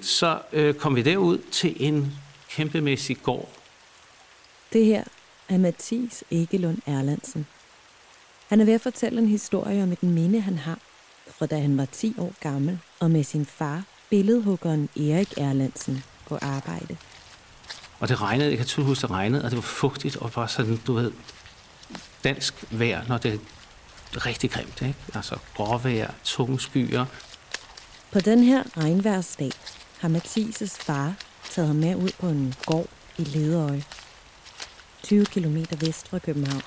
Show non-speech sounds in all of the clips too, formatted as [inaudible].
Så øh, kom vi derud til en kæmpemæssig gård. Det her er Mathis Egelund Erlandsen. Han er ved at fortælle en historie om et minde, han har, fra da han var 10 år gammel, og med sin far, billedhuggeren Erik Erlandsen, på arbejde. Og det regnede, jeg kan tydeligt huske, det regnede, og det var fugtigt, og bare sådan, du ved, dansk vejr, når det er rigtig grimt, ikke? Altså gråvejr, tunge skyer. På den her regnværsdag har Mathises far taget ham med ud på en gård i Lederøje, 20 km vest fra København.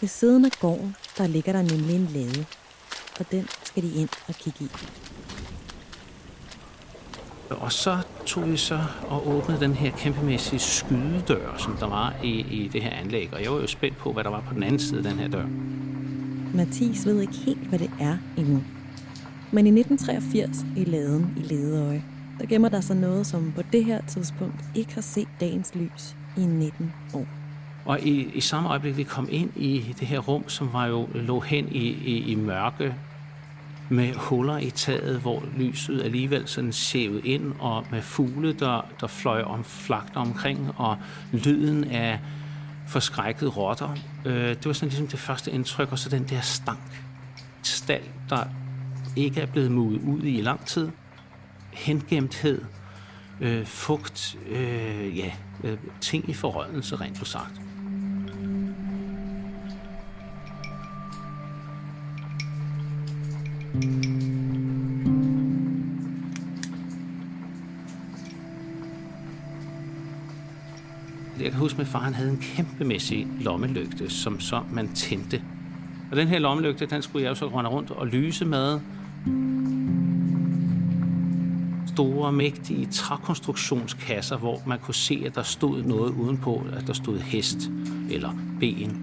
Ved siden af gården, der ligger der nemlig en lade, og den skal de ind og kigge i. Og så tog vi så og åbnede den her kæmpemæssige skydedør, som der var i, i det her anlæg. Og jeg var jo spændt på, hvad der var på den anden side af den her dør. Mathis ved ikke helt, hvad det er endnu. Men i 1983 i laden i Lederøje, der gemmer der sig noget, som på det her tidspunkt ikke har set dagens lys i 19 år. Og i, i samme øjeblik, vi kom ind i det her rum, som var jo lå hen i, i, i mørke, med huller i taget, hvor lyset alligevel sådan sævede ind, og med fugle, der, der fløj om flagter omkring, og lyden af forskrækkede rotter. Øh, det var sådan ligesom det første indtryk, og så den der stank. Stald, der ikke er blevet mudet ud i lang tid. Hengemthed, øh, fugt, øh, ja, øh, ting i forrådnelse, rent på sagt. Jeg kan huske, at far han havde en kæmpemæssig lommelygte, som så man tændte. Og den her lommelygte, den skulle jeg jo så runde rundt og lyse med. Store, mægtige trækonstruktionskasser, hvor man kunne se, at der stod noget udenpå, at der stod hest eller ben.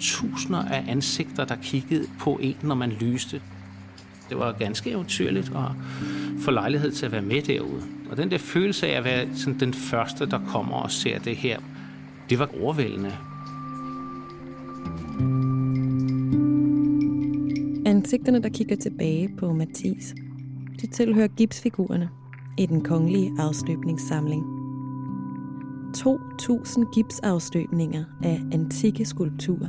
Tusinder af ansigter, der kiggede på en, når man lyste. Det var ganske eventyrligt at få lejlighed til at være med derude. Og den der følelse af at være sådan den første, der kommer og ser det her, det var overvældende. Ansigterne, der kigger tilbage på Mathis, de tilhører gipsfigurerne i den kongelige afstøbningssamling. 2.000 gipsafstøbninger af antikke skulpturer,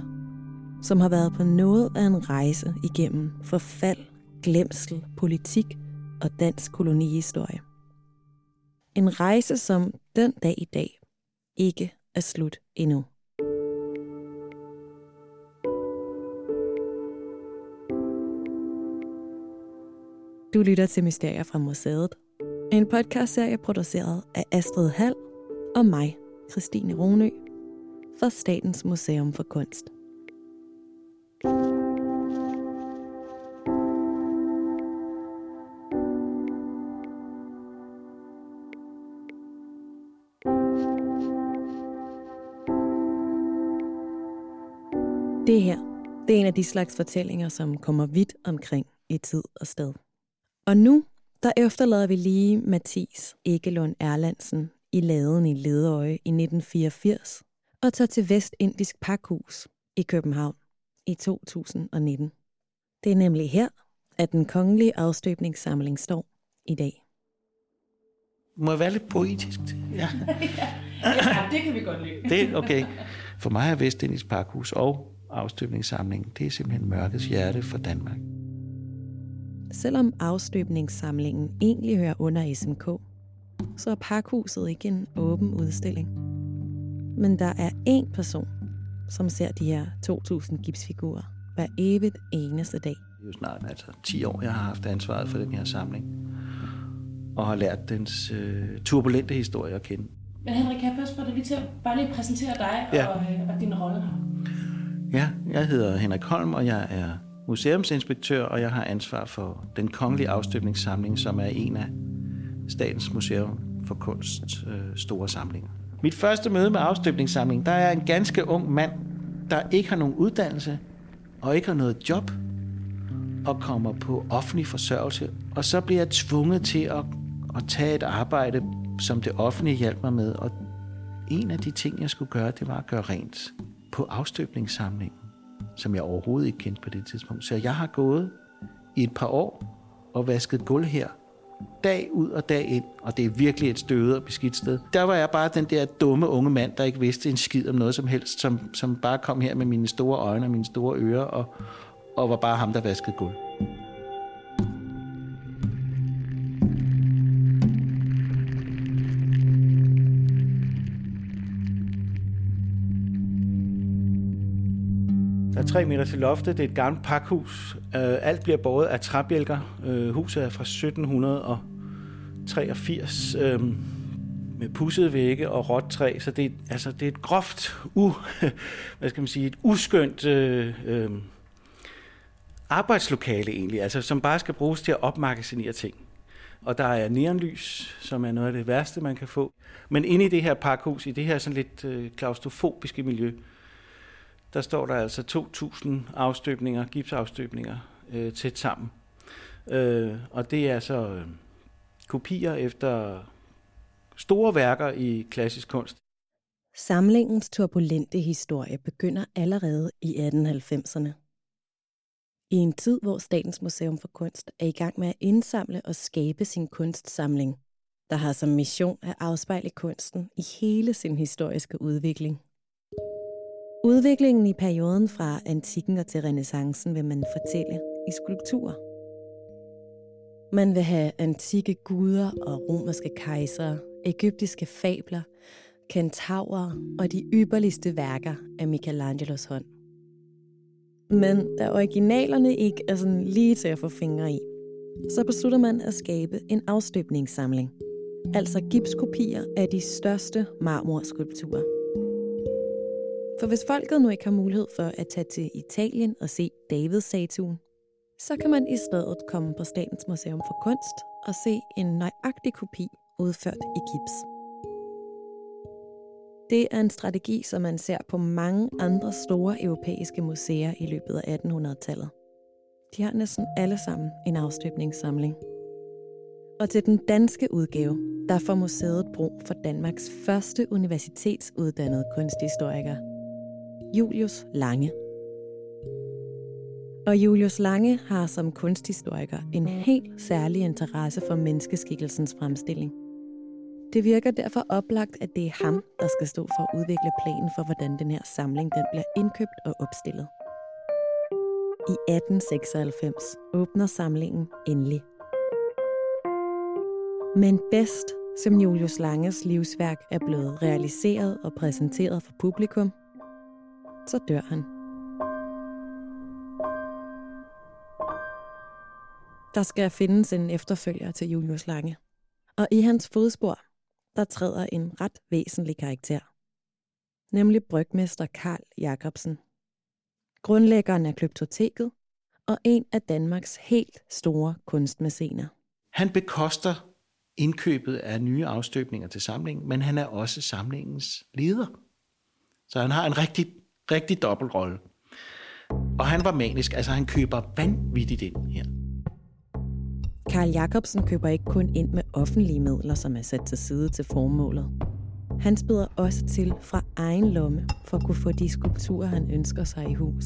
som har været på noget af en rejse igennem forfald, glemsel, politik og dansk kolonihistorie. En rejse, som den dag i dag ikke er slut endnu. Du lytter til Mysterier fra Museet. En podcastserie produceret af Astrid Hall og mig, Christine Ronø, for Statens Museum for Kunst. Det her, det er en af de slags fortællinger, som kommer vidt omkring i tid og sted. Og nu, der efterlader vi lige Mathis Egelund Erlandsen i laden i Lederøje i 1984 og tager til Vestindisk Pakhus i København i 2019. Det er nemlig her, at den kongelige afstøbningssamling står i dag. Må jeg være lidt poetisk? [laughs] Ja. ja, det kan vi godt lide. Det okay. For mig er Vestindisk Pakhus og afstøbningssamlingen, det er simpelthen mørkets hjerte for Danmark. Selvom afstøbningssamlingen egentlig hører under SMK, så er Parkhuset ikke en åben udstilling. Men der er én person, som ser de her 2.000 gipsfigurer hver evigt eneste dag. Det er jo snart altså 10 år, jeg har haft ansvaret for den her samling, og har lært dens øh, turbulente historie at kende. Men Henrik, kan jeg først få dig lige til at bare lige præsentere dig ja. og, øh, og din rolle her? Ja, jeg hedder Henrik Holm, og jeg er museumsinspektør, og jeg har ansvar for den kongelige afstøbningssamling, som er en af Statens Museum for Kunst øh, store samlinger. Mit første møde med afstøbningssamlingen, der er en ganske ung mand, der ikke har nogen uddannelse og ikke har noget job og kommer på offentlig forsørgelse. Og så bliver jeg tvunget til at, at tage et arbejde, som det offentlige hjalp mig med. Og en af de ting, jeg skulle gøre, det var at gøre rent på afstøbningssamlingen, som jeg overhovedet ikke kendte på det tidspunkt. Så jeg har gået i et par år og vasket gulv her, dag ud og dag ind, og det er virkelig et støvet og beskidt sted. Der var jeg bare den der dumme unge mand, der ikke vidste en skid om noget som helst, som, som bare kom her med mine store øjne og mine store ører, og, og var bare ham, der vaskede gulv. Der er tre meter til loftet. Det er et gammelt pakhus. Øh, alt bliver båret af træbjælker. Øh, huset er fra 1783 øh, med pussede vægge og råt træ, så det er, altså, det er et groft, u, [laughs] hvad skal man sige, et uskønt øh, øh, arbejdslokale egentlig, altså, som bare skal bruges til at opmagasinere ting. Og der er neonlys, som er noget af det værste, man kan få. Men inde i det her pakhus, i det her sådan lidt øh, klaustrofobiske miljø, der står der altså 2.000 afstøbninger, gipsafstøbninger øh, tæt sammen. Øh, og det er så øh, kopier efter store værker i klassisk kunst. Samlingens turbulente historie begynder allerede i 1890'erne. I en tid, hvor Statens Museum for Kunst er i gang med at indsamle og skabe sin kunstsamling, der har som mission at afspejle kunsten i hele sin historiske udvikling. Udviklingen i perioden fra antikken og til renaissancen vil man fortælle i skulpturer. Man vil have antikke guder og romerske kejsere, egyptiske fabler, kentaurer og de ypperligste værker af Michelangelos hånd. Men da originalerne ikke er sådan lige til at få fingre i, så beslutter man at skabe en afstøbningssamling. Altså gipskopier af de største marmorskulpturer. For hvis folket nu ikke har mulighed for at tage til Italien og se Davids-statuen, så kan man i stedet komme på Statens Museum for Kunst og se en nøjagtig kopi udført i gips. Det er en strategi, som man ser på mange andre store europæiske museer i løbet af 1800-tallet. De har næsten alle sammen en afstøbningssamling. Og til den danske udgave, der får museet brug for Danmarks første universitetsuddannede kunsthistoriker, Julius Lange. Og Julius Lange har som kunsthistoriker en helt særlig interesse for menneskeskikkelsens fremstilling. Det virker derfor oplagt, at det er ham, der skal stå for at udvikle planen for, hvordan den her samling den bliver indkøbt og opstillet. I 1896 åbner samlingen endelig. Men bedst som Julius Langes livsværk er blevet realiseret og præsenteret for publikum, så dør han. Der skal findes en efterfølger til Julius Lange. Og i hans fodspor, der træder en ret væsentlig karakter. Nemlig brygmester Karl Jacobsen. Grundlæggeren af Klyptoteket og en af Danmarks helt store kunstmæscener. Han bekoster indkøbet af nye afstøbninger til samlingen, men han er også samlingens leder. Så han har en rigtig rigtig dobbeltrolle. Og han var manisk, altså han køber vanvittigt ind her. Karl Jacobsen køber ikke kun ind med offentlige midler, som er sat til side til formålet. Han spæder også til fra egen lomme for at kunne få de skulpturer, han ønsker sig i hus.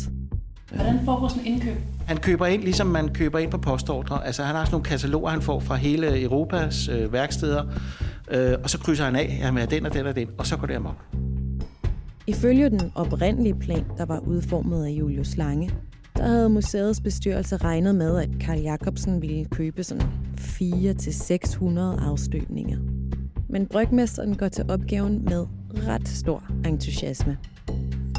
Hvordan foregår sådan en indkøb? Han køber ind, ligesom man køber ind på postordre. Altså han har sådan nogle kataloger, han får fra hele Europas øh, værksteder, øh, og så krydser han af, jamen den og den og den, og så går det amok. Ifølge den oprindelige plan, der var udformet af Julius Lange, der havde museets bestyrelse regnet med, at Karl Jacobsen ville købe sådan 400-600 afstøbninger. Men brygmesteren går til opgaven med ret stor entusiasme.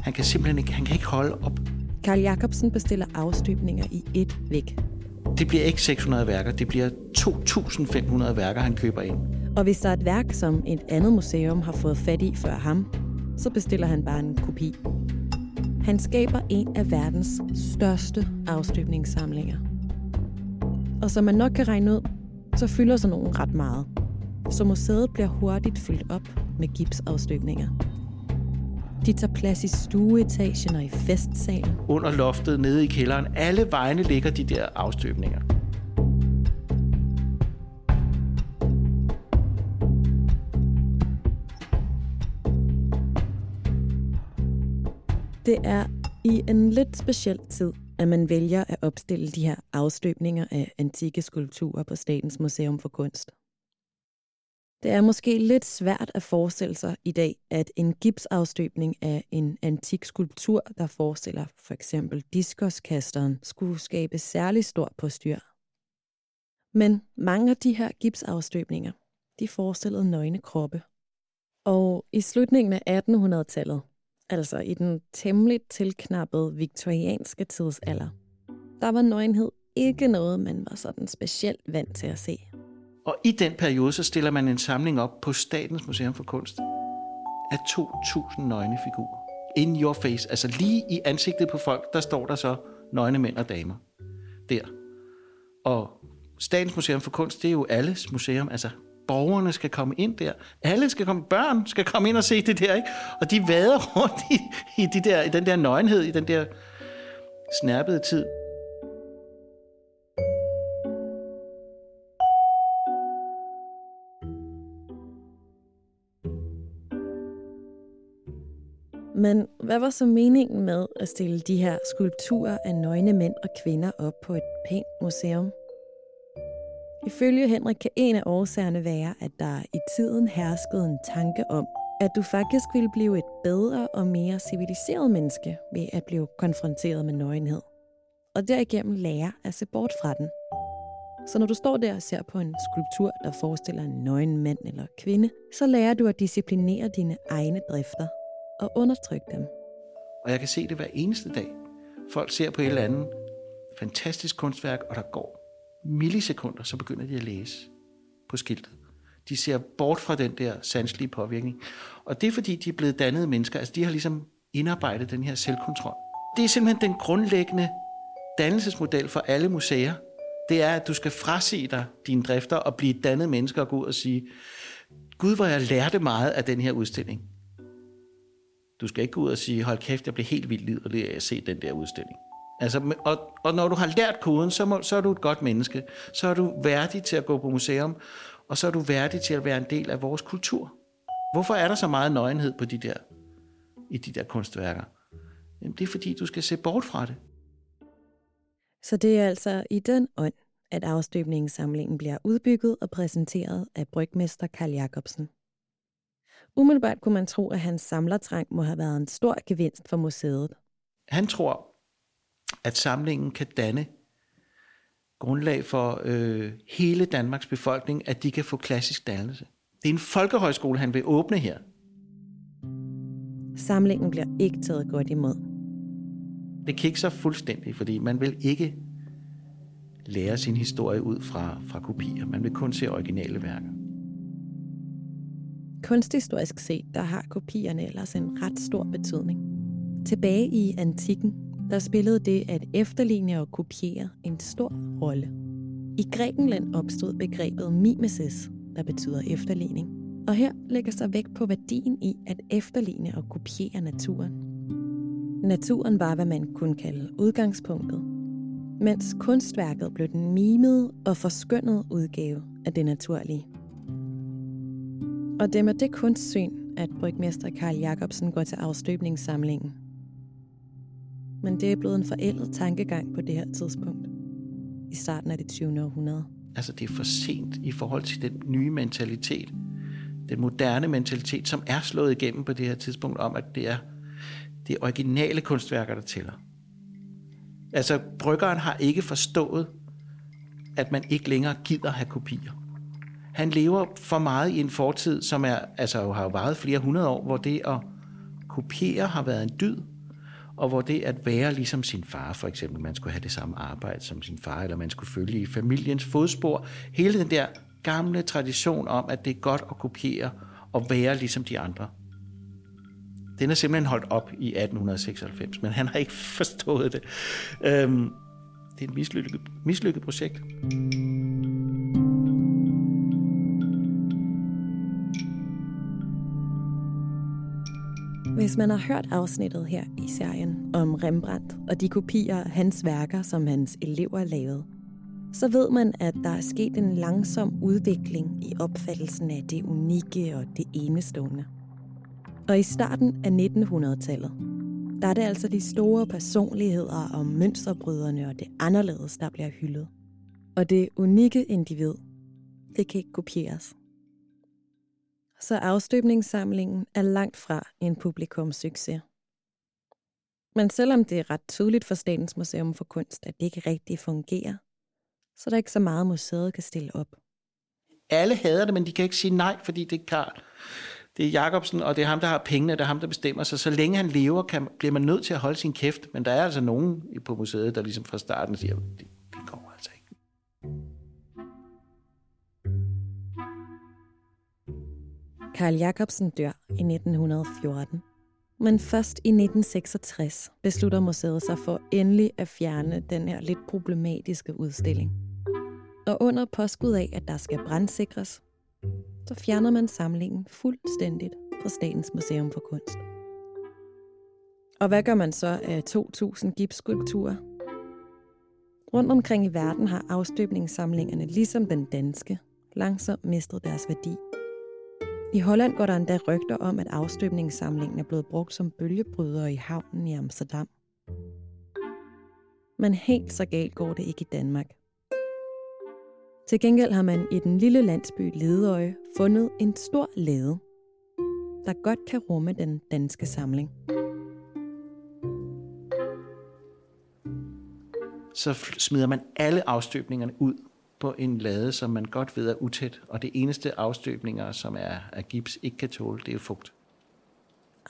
Han kan simpelthen ikke, han kan ikke holde op. Karl Jacobsen bestiller afstøbninger i et væk. Det bliver ikke 600 værker, det bliver 2.500 værker, han køber ind. Og hvis der er et værk, som et andet museum har fået fat i før ham, så bestiller han bare en kopi. Han skaber en af verdens største afstøbningssamlinger. Og som man nok kan regne ud, så fylder sådan nogen ret meget. Så museet bliver hurtigt fyldt op med gipsafstøbninger. De tager plads i stueetagen og i festsalen. Under loftet, nede i kælderen. Alle vegne ligger de der afstøbninger. Det er i en lidt speciel tid, at man vælger at opstille de her afstøbninger af antikke skulpturer på Statens Museum for Kunst. Det er måske lidt svært at forestille sig i dag, at en gipsafstøbning af en antik skulptur, der forestiller for eksempel diskoskasteren, skulle skabe særlig stor påstyr. Men mange af de her gipsafstøbninger, de forestillede nøgne kroppe. Og i slutningen af 1800-tallet, altså i den temmelig tilknappede viktorianske tidsalder, der var nøgenhed ikke noget, man var sådan specielt vant til at se. Og i den periode, så stiller man en samling op på Statens Museum for Kunst af 2.000 nøgne figurer. In your face, altså lige i ansigtet på folk, der står der så nøgne mænd og damer. Der. Og Statens Museum for Kunst, det er jo alles museum, altså borgerne skal komme ind der. Alle skal komme, børn skal komme ind og se det der, ikke? Og de vader [laughs] rundt i, i, de der, i den der nøgenhed, i den der snærpede tid. Men hvad var så meningen med at stille de her skulpturer af nøgne mænd og kvinder op på et pænt museum? Ifølge Henrik kan en af årsagerne være, at der i tiden herskede en tanke om, at du faktisk ville blive et bedre og mere civiliseret menneske ved at blive konfronteret med nøgenhed. Og derigennem lære at se bort fra den. Så når du står der og ser på en skulptur, der forestiller en nøgen mand eller kvinde, så lærer du at disciplinere dine egne drifter og undertrykke dem. Og jeg kan se det hver eneste dag. Folk ser på et eller andet fantastisk kunstværk, og der går millisekunder, så begynder de at læse på skiltet. De ser bort fra den der sanselige påvirkning. Og det er fordi, de er blevet dannede mennesker. Altså, de har ligesom indarbejdet den her selvkontrol. Det er simpelthen den grundlæggende dannelsesmodel for alle museer. Det er, at du skal frasige dig dine drifter og blive dannet mennesker og gå ud og sige, Gud, hvor jeg lærte meget af den her udstilling. Du skal ikke gå ud og sige, hold kæft, jeg blev helt vildt liderlig af at se den der udstilling. Altså, og, og når du har lært koden, så, må, så er du et godt menneske. Så er du værdig til at gå på museum, og så er du værdig til at være en del af vores kultur. Hvorfor er der så meget nøgenhed på de der, i de der kunstværker? Jamen, det er fordi, du skal se bort fra det. Så det er altså i den ånd, at afstøbningssamlingen bliver udbygget og præsenteret af brygmester Karl Jacobsen. Umiddelbart kunne man tro, at hans samlertrang må have været en stor gevinst for museet. Han tror, at samlingen kan danne grundlag for øh, hele Danmarks befolkning, at de kan få klassisk dannelse. Det er en folkehøjskole, han vil åbne her. Samlingen bliver ikke taget godt imod. Det kikser fuldstændig, fordi man vil ikke lære sin historie ud fra, fra kopier. Man vil kun se originale værker. Kunsthistorisk set, der har kopierne ellers en ret stor betydning. Tilbage i antikken der spillede det at efterligne og kopiere en stor rolle. I Grækenland opstod begrebet mimesis, der betyder efterligning. Og her lægger sig vægt på værdien i at efterligne og kopiere naturen. Naturen var, hvad man kunne kalde udgangspunktet, mens kunstværket blev den mimede og forskønnede udgave af det naturlige. Og det er med det kunstsyn, at brygmester Karl Jacobsen går til afstøbningssamlingen men det er blevet en forældet tankegang på det her tidspunkt, i starten af det 20. århundrede. Altså det er for sent i forhold til den nye mentalitet, den moderne mentalitet, som er slået igennem på det her tidspunkt om, at det er det er originale kunstværker, der tæller. Altså, bryggeren har ikke forstået, at man ikke længere gider have kopier. Han lever for meget i en fortid, som er, altså, har jo varet flere hundrede år, hvor det at kopiere har været en dyd, og hvor det at være ligesom sin far, for eksempel, man skulle have det samme arbejde som sin far, eller man skulle følge i familiens fodspor, hele den der gamle tradition om, at det er godt at kopiere og være ligesom de andre. Den er simpelthen holdt op i 1896, men han har ikke forstået det. Øhm, det er et mislykket, mislykket projekt. Hvis man har hørt afsnittet her i serien om Rembrandt og de kopier af hans værker, som hans elever lavede, så ved man, at der er sket en langsom udvikling i opfattelsen af det unikke og det enestående. Og i starten af 1900-tallet, der er det altså de store personligheder og mønsterbryderne og det anderledes, der bliver hyldet. Og det unikke individ, det kan ikke kopieres. Så afstøbningssamlingen er langt fra en publikumssucces. Men selvom det er ret tydeligt for Statens Museum for Kunst, at det ikke rigtig fungerer, så er der ikke så meget, museet kan stille op. Alle hader det, men de kan ikke sige nej, fordi det er Karl. Det er Jacobsen, og det er ham, der har pengene, det er ham, der bestemmer sig. Så længe han lever, kan, bliver man nødt til at holde sin kæft. Men der er altså nogen på museet, der ligesom fra starten siger, det, det går altså ikke. Karl Jacobsen dør i 1914. Men først i 1966 beslutter museet sig for endelig at fjerne den her lidt problematiske udstilling. Og under påskud af, at der skal brandsikres, så fjerner man samlingen fuldstændigt fra Statens Museum for Kunst. Og hvad gør man så af 2.000 gipsskulpturer? Rundt omkring i verden har afstøbningssamlingerne, ligesom den danske, langsomt mistet deres værdi – i Holland går der endda rygter om, at afstøbningssamlingen er blevet brugt som bølgebryder i havnen i Amsterdam. Men helt så galt går det ikke i Danmark. Til gengæld har man i den lille landsby Ledøje fundet en stor lade, der godt kan rumme den danske samling. Så smider man alle afstøbningerne ud på en lade, som man godt ved er utæt, og det eneste afstøbninger, som er af gips ikke kan tåle, det er fugt.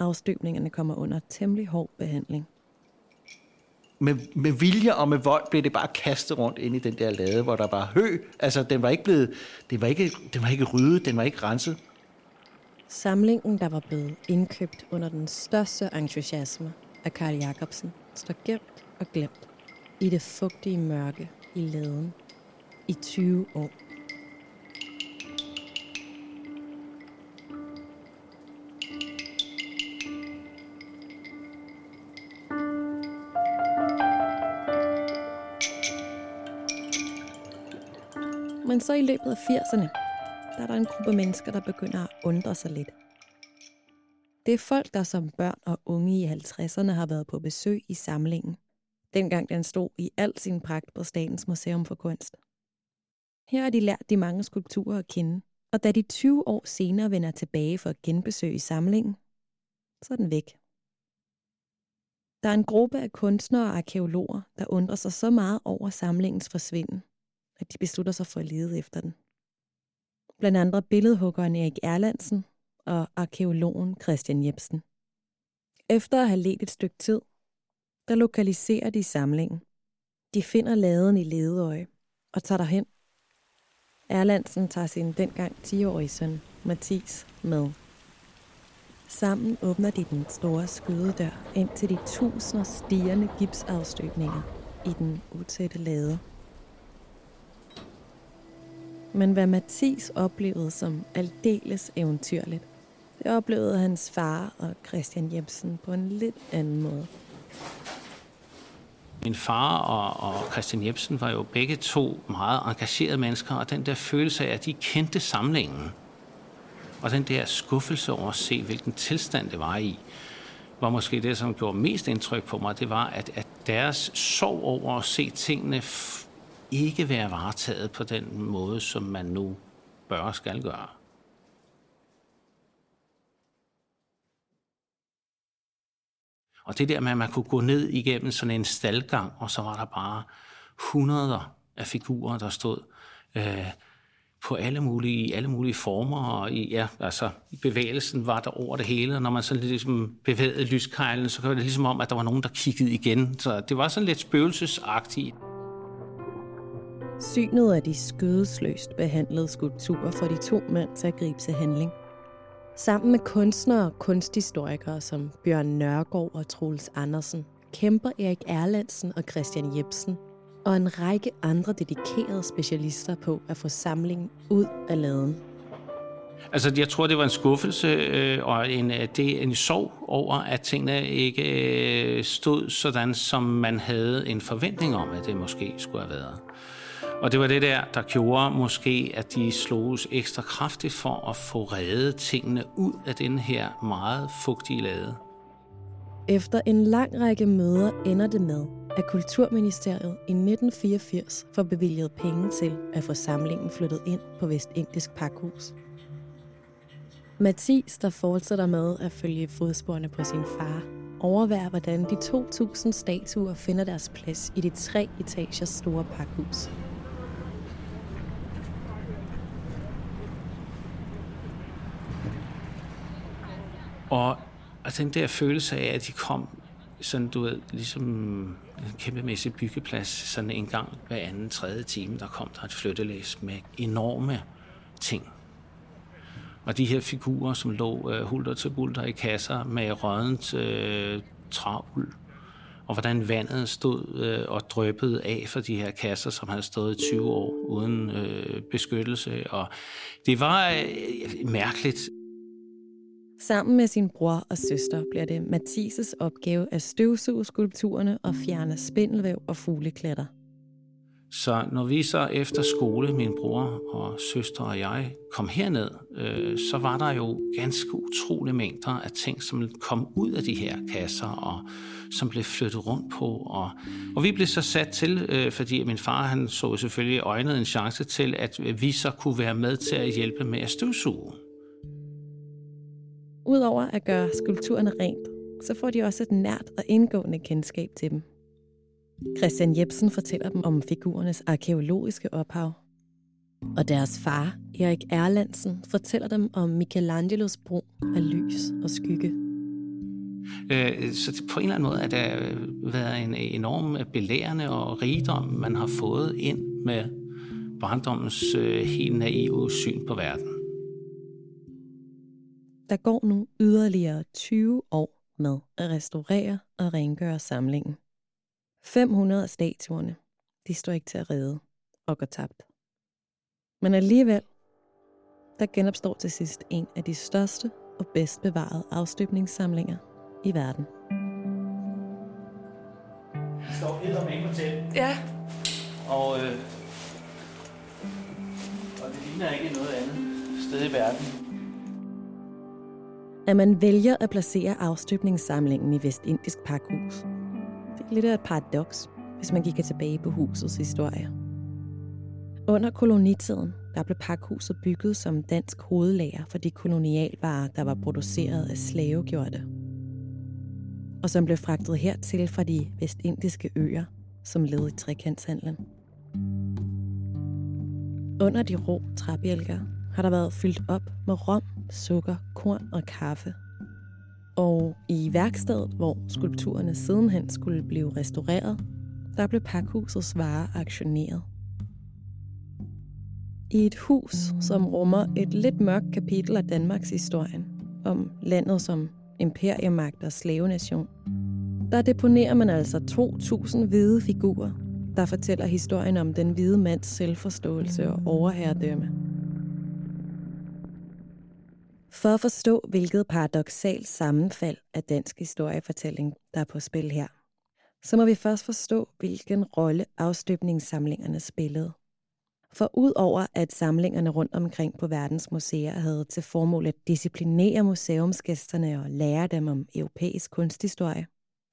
Afstøbningerne kommer under temmelig hård behandling. Med, med vilje og med vold blev det bare kastet rundt ind i den der lade, hvor der var hø. Altså, den var ikke blevet, det var ikke, den var ikke ryddet, den var ikke renset. Samlingen, der var blevet indkøbt under den største entusiasme af Karl Jacobsen, står gemt og glemt i det fugtige mørke i laden i 20 år. Men så i løbet af 80'erne, der er der en gruppe mennesker, der begynder at undre sig lidt. Det er folk, der som børn og unge i 50'erne har været på besøg i samlingen, dengang den stod i al sin pragt på Statens Museum for Kunst. Her har de lært de mange skulpturer at kende, og da de 20 år senere vender tilbage for at genbesøge samlingen, så er den væk. Der er en gruppe af kunstnere og arkeologer, der undrer sig så meget over samlingens forsvinden, at de beslutter sig for at lede efter den. Blandt andre billedhuggeren Erik Erlandsen og arkeologen Christian Jebsen. Efter at have let et stykke tid, der lokaliserer de samlingen. De finder laden i Ledeøje og tager derhen Erlandsen tager sin dengang 10-årige søn, Mathis, med. Sammen åbner de den store skydedør ind til de tusinder stigende gipsafstøbninger i den utætte lade. Men hvad Mathis oplevede som aldeles eventyrligt, det oplevede hans far og Christian Jebsen på en lidt anden måde. Min far og, og Christian Jebsen var jo begge to meget engagerede mennesker, og den der følelse af, at de kendte samlingen, og den der skuffelse over at se, hvilken tilstand det var i, var måske det, som gjorde mest indtryk på mig, det var, at, at deres sorg over at se tingene ikke være varetaget på den måde, som man nu bør og skal gøre. Og det der med, at man kunne gå ned igennem sådan en staldgang, og så var der bare hundreder af figurer, der stod øh, på alle mulige, i alle mulige former, og i, ja, altså, bevægelsen var der over det hele, og når man så ligesom bevægede lyskejlen, så var det ligesom om, at der var nogen, der kiggede igen. Så det var sådan lidt spøgelsesagtigt. Synet af de skødesløst behandlede skulpturer for de to mænd til at gribe til handling. Sammen med kunstnere og kunsthistorikere som Bjørn Nørgaard og Troels Andersen, kæmper Erik Erlandsen og Christian Jebsen og en række andre dedikerede specialister på at få samlingen ud af laden. Altså, jeg tror, det var en skuffelse øh, og en, øh, det en sorg over, at tingene ikke øh, stod sådan, som man havde en forventning om, at det måske skulle have været. Og det var det der, der gjorde måske, at de sloges ekstra kraftigt for at få reddet tingene ud af den her meget fugtige lade. Efter en lang række møder ender det med, at Kulturministeriet i 1984 får bevilget penge til at få samlingen flyttet ind på Vestindisk Pakhus. Mathis, der fortsætter med at følge fodsporene på sin far, overværer, hvordan de 2.000 statuer finder deres plads i det tre etagers store pakhus. Og og den der følelse af, at de kom sådan, du ved, ligesom en kæmpemæssig byggeplads, sådan en gang hver anden, tredje time, der kom der et flyttelæs med enorme ting. Og de her figurer, som lå øh, hulter til bulter i kasser med rødent øh, travl, og hvordan vandet stod øh, og drøbbede af for de her kasser, som havde stået i 20 år uden øh, beskyttelse. Og det var øh, mærkeligt. Sammen med sin bror og søster bliver det Mathises opgave at støvsuge skulpturerne og fjerne spindelvæv og fugleklatter. Så når vi så efter skole, min bror og søster og jeg, kom herned, øh, så var der jo ganske utrolige mængder af ting, som kom ud af de her kasser, og som blev flyttet rundt på. Og, og vi blev så sat til, øh, fordi min far han så selvfølgelig øjnet en chance til, at vi så kunne være med til at hjælpe med at støvsuge. Udover at gøre skulpturerne rent, så får de også et nært og indgående kendskab til dem. Christian Jebsen fortæller dem om figurernes arkeologiske ophav. Og deres far, Erik Erlandsen, fortæller dem om Michelangelos brug af lys og skygge. Øh, så på en eller anden måde har der øh, været en enorm belærende og rigdom, man har fået ind med barndommens øh, helt naive syn på verden. Der går nu yderligere 20 år med at restaurere og rengøre samlingen. 500 af statuerne, de står ikke til at redde og går tabt. Men alligevel, der genopstår til sidst en af de største og bedst bevarede afstøbningssamlinger i verden. Det står eddermame hotel. Ja. Og, øh, og det ligner ikke noget andet sted i verden at man vælger at placere afstøbningssamlingen i Vestindisk Pakhus. Det er lidt af et paradoks, hvis man kigger tilbage på husets historie. Under kolonitiden der blev pakhuset bygget som dansk hovedlager for de kolonialvarer, der var produceret af slavegjorte. Og som blev fragtet hertil fra de vestindiske øer, som led i trekantshandlen. Under de rå træbjælker har der været fyldt op med rom, sukker, korn og kaffe. Og i værkstedet, hvor skulpturerne sidenhen skulle blive restaureret, der blev pakhusets varer aktioneret. I et hus, som rummer et lidt mørkt kapitel af Danmarks historie, om landet som imperiemagt og slavenation, der deponerer man altså 2.000 hvide figurer, der fortæller historien om den hvide mands selvforståelse og overherredømme. For at forstå, hvilket paradoxalt sammenfald af dansk historiefortælling, der er på spil her, så må vi først forstå, hvilken rolle afstøbningssamlingerne spillede. For udover at samlingerne rundt omkring på verdens museer havde til formål at disciplinere museumsgæsterne og lære dem om europæisk kunsthistorie,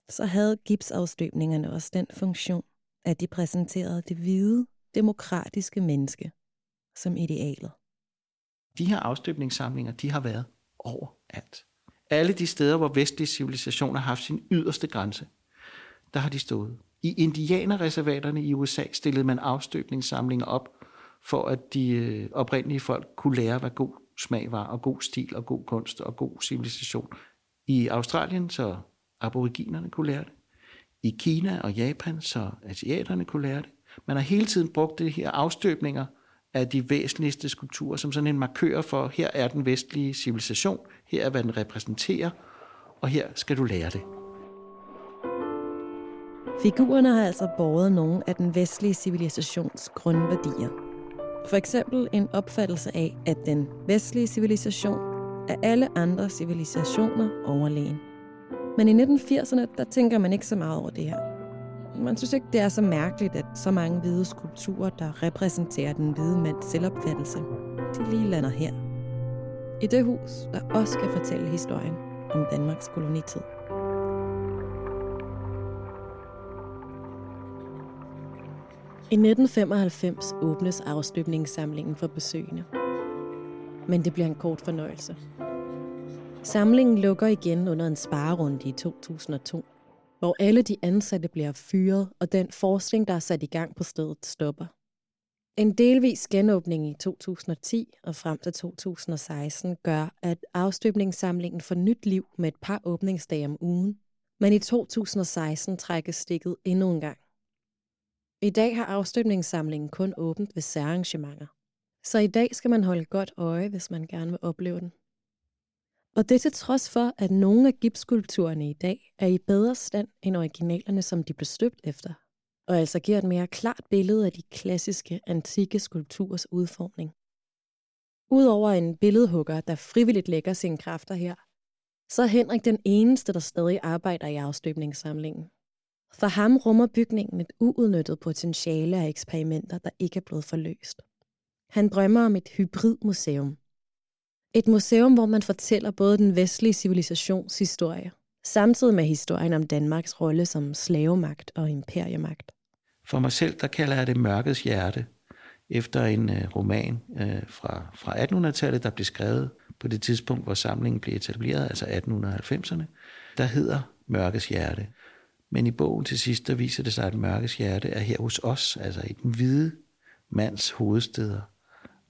så havde gipsafstøbningerne også den funktion, at de præsenterede det hvide, demokratiske menneske som idealet. De her afstøbningssamlinger, de har været overalt. Alle de steder, hvor vestlige civilisationer har haft sin yderste grænse, der har de stået. I indianerreservaterne i USA stillede man afstøbningssamlinger op, for at de øh, oprindelige folk kunne lære, hvad god smag var, og god stil, og god kunst, og god civilisation. I Australien, så aboriginerne kunne lære det. I Kina og Japan, så asiaterne kunne lære det. Man har hele tiden brugt det her afstøbninger af de væsentligste skulpturer som sådan en markør for, her er den vestlige civilisation, her er hvad den repræsenterer, og her skal du lære det. Figurerne har altså båret nogle af den vestlige civilisations grundværdier. For eksempel en opfattelse af, at den vestlige civilisation er alle andre civilisationer overlegen. Men i 1980'erne, der tænker man ikke så meget over det her. Man synes ikke, det er så mærkeligt, at så mange hvide skulpturer, der repræsenterer den hvide mands selvopfattelse, de lige lander her. I det hus, der også skal fortælle historien om Danmarks kolonitid. I 1995 åbnes afstøbningssamlingen for besøgende. Men det bliver en kort fornøjelse. Samlingen lukker igen under en sparerunde i 2002 hvor alle de ansatte bliver fyret, og den forskning, der er sat i gang på stedet, stopper. En delvis genåbning i 2010 og frem til 2016 gør, at afstøbningssamlingen får nyt liv med et par åbningsdage om ugen, men i 2016 trækkes stikket endnu en gang. I dag har afstøbningssamlingen kun åbent ved særarrangementer. Så i dag skal man holde godt øje, hvis man gerne vil opleve den. Og det til trods for, at nogle af gipsskulpturerne i dag er i bedre stand end originalerne, som de blev støbt efter, og altså giver et mere klart billede af de klassiske, antikke skulpturers udformning. Udover en billedhugger, der frivilligt lægger sine kræfter her, så er Henrik den eneste, der stadig arbejder i afstøbningssamlingen. For ham rummer bygningen et uudnyttet potentiale af eksperimenter, der ikke er blevet forløst. Han drømmer om et hybridmuseum. Et museum, hvor man fortæller både den vestlige civilisations historie, samtidig med historien om Danmarks rolle som slavemagt og imperiemagt. For mig selv, der kalder jeg det mørkets hjerte, efter en øh, roman øh, fra, fra 1800-tallet, der blev skrevet på det tidspunkt, hvor samlingen blev etableret, altså 1890'erne, der hedder Mørkets hjerte. Men i bogen til sidst, der viser det sig, at Mørkets hjerte er her hos os, altså i den hvide mands hovedsteder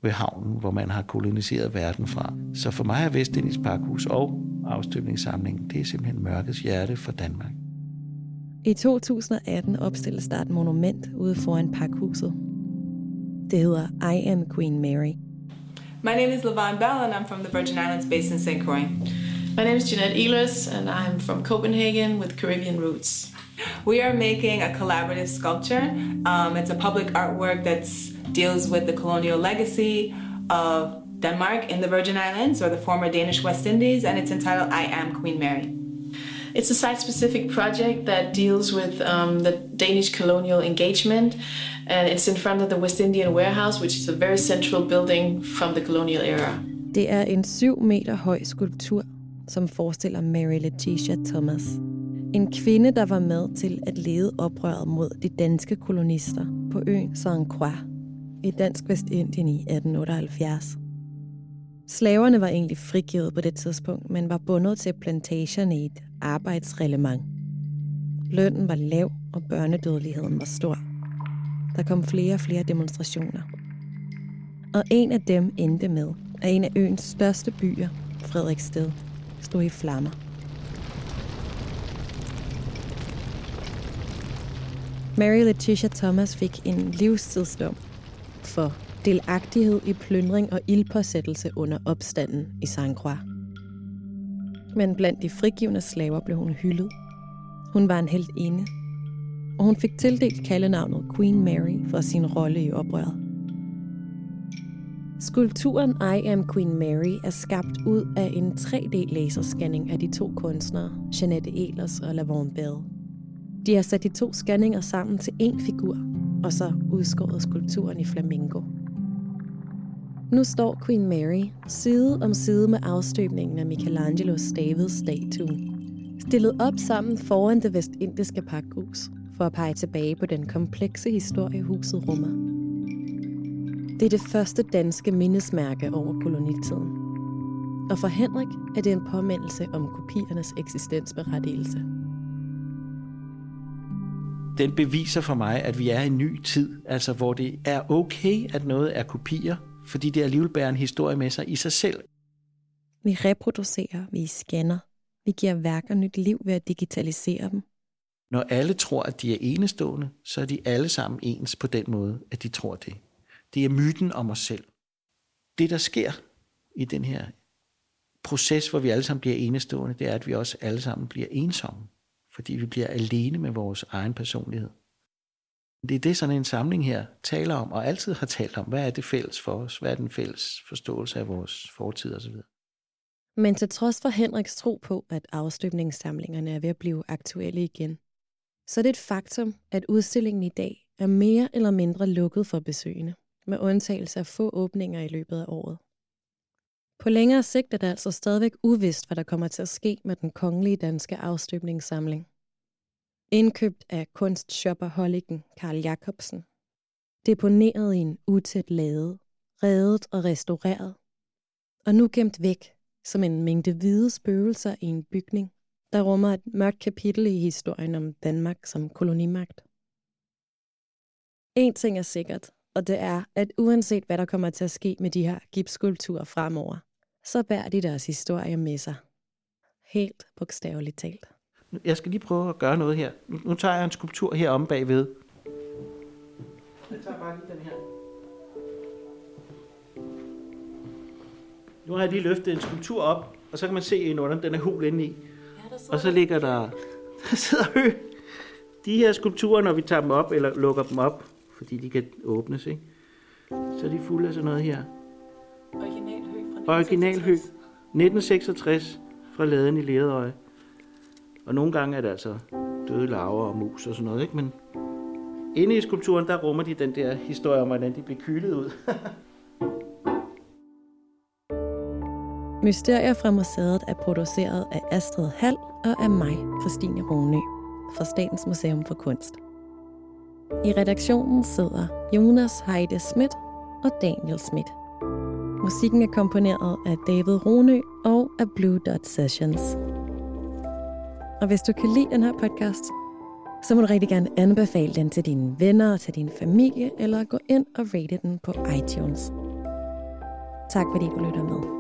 ved havnen, hvor man har koloniseret verden fra. Så for mig er Vestindisk Pakhus og afstøbningssamlingen, det er simpelthen Mørkets hjerte for Danmark. I 2018 opstilles der et monument ude foran pakhuset. Det hedder I am Queen Mary. My name is Lavon Bell and I'm from the Virgin Islands based in St. Croix. My name is Jeanette Ehlers and I'm from Copenhagen with Caribbean roots. We are making a collaborative sculpture. Um, it's a public artwork that deals with the colonial legacy of Denmark in the Virgin Islands or the former Danish West Indies, and it's entitled I Am Queen Mary. It's a site specific project that deals with um, the Danish colonial engagement, and it's in front of the West Indian Warehouse, which is a very central building from the colonial era. Det er en 7 meter høj skulptur, som forestiller Mary Letitia Thomas. En kvinde, der var med til at lede oprøret mod de danske kolonister på øen Saint Croix i Dansk Vestindien i 1878. Slaverne var egentlig frigivet på det tidspunkt, men var bundet til plantagerne i et arbejdsreglement. Lønnen var lav, og børnedødeligheden var stor. Der kom flere og flere demonstrationer. Og en af dem endte med, at en af øens største byer, Frederiksted, stod i flammer. Mary Letitia Thomas fik en livstidsdom for delagtighed i plyndring og ildpåsættelse under opstanden i Saint Croix. Men blandt de frigivende slaver blev hun hyldet. Hun var en helt ene, og hun fik tildelt kaldenavnet Queen Mary for sin rolle i oprøret. Skulpturen I Am Queen Mary er skabt ud af en 3D-laserscanning af de to kunstnere, Jeanette Ehlers og Lavon Bell. De har sat de to scanninger sammen til én figur, og så udskåret skulpturen i flamingo. Nu står Queen Mary side om side med afstøbningen af Michelangelos Davids statue, stillet op sammen foran det vestindiske pakhus, for at pege tilbage på den komplekse historie, huset rummer. Det er det første danske mindesmærke over kolonitiden. Og for Henrik er det en påmindelse om kopiernes eksistensberettigelse den beviser for mig, at vi er i en ny tid, altså hvor det er okay, at noget er kopier, fordi det alligevel bærer en historie med sig i sig selv. Vi reproducerer, vi scanner, vi giver værker nyt liv ved at digitalisere dem. Når alle tror, at de er enestående, så er de alle sammen ens på den måde, at de tror det. Det er myten om os selv. Det, der sker i den her proces, hvor vi alle sammen bliver enestående, det er, at vi også alle sammen bliver ensomme fordi vi bliver alene med vores egen personlighed. Det er det, sådan en samling her taler om, og altid har talt om. Hvad er det fælles for os? Hvad er den fælles forståelse af vores fortid osv.? Men til trods for Henriks tro på, at afstøbningssamlingerne er ved at blive aktuelle igen, så er det et faktum, at udstillingen i dag er mere eller mindre lukket for besøgende, med undtagelse af få åbninger i løbet af året. På længere sigt er det altså stadigvæk uvist, hvad der kommer til at ske med den kongelige danske afstøbningssamling. Indkøbt af kunstshopper Holligen Karl Jacobsen deponeret i en utæt lade, reddet og restaureret, og nu gemt væk som en mængde hvide spøgelser i en bygning, der rummer et mørkt kapitel i historien om Danmark som kolonimagt. En ting er sikkert, og det er, at uanset hvad der kommer til at ske med de her gipsskulpturer fremover, så bærer de deres historie med sig. Helt bogstaveligt talt. Jeg skal lige prøve at gøre noget her. Nu, nu tager jeg en skulptur her om bagved. Jeg tager bare lige den her. Nu har jeg lige løftet en skulptur op, og så kan man se ind under, den er hul inde i. Og så ligger der, [laughs] der sidder hø. De her skulpturer, når vi tager dem op, eller lukker dem op, fordi de kan åbnes, ikke? så er de fulde af sådan noget her. Original hø Originalhø, 1966 fra laden i Lerøje. Og nogle gange er det altså døde larver og mus og sådan noget, ikke? Men inde i skulpturen, der rummer de den der historie om, hvordan de blev kylet ud. [laughs] Mysterier fra museet er produceret af Astrid Hall og af mig, Christine Ronø, fra Statens Museum for Kunst. I redaktionen sidder Jonas Heide Schmidt og Daniel Schmidt. Musikken er komponeret af David Ronø og af Blue Dot Sessions. Og hvis du kan lide den her podcast, så må du rigtig gerne anbefale den til dine venner og til din familie, eller gå ind og rate den på iTunes. Tak fordi du lytter med.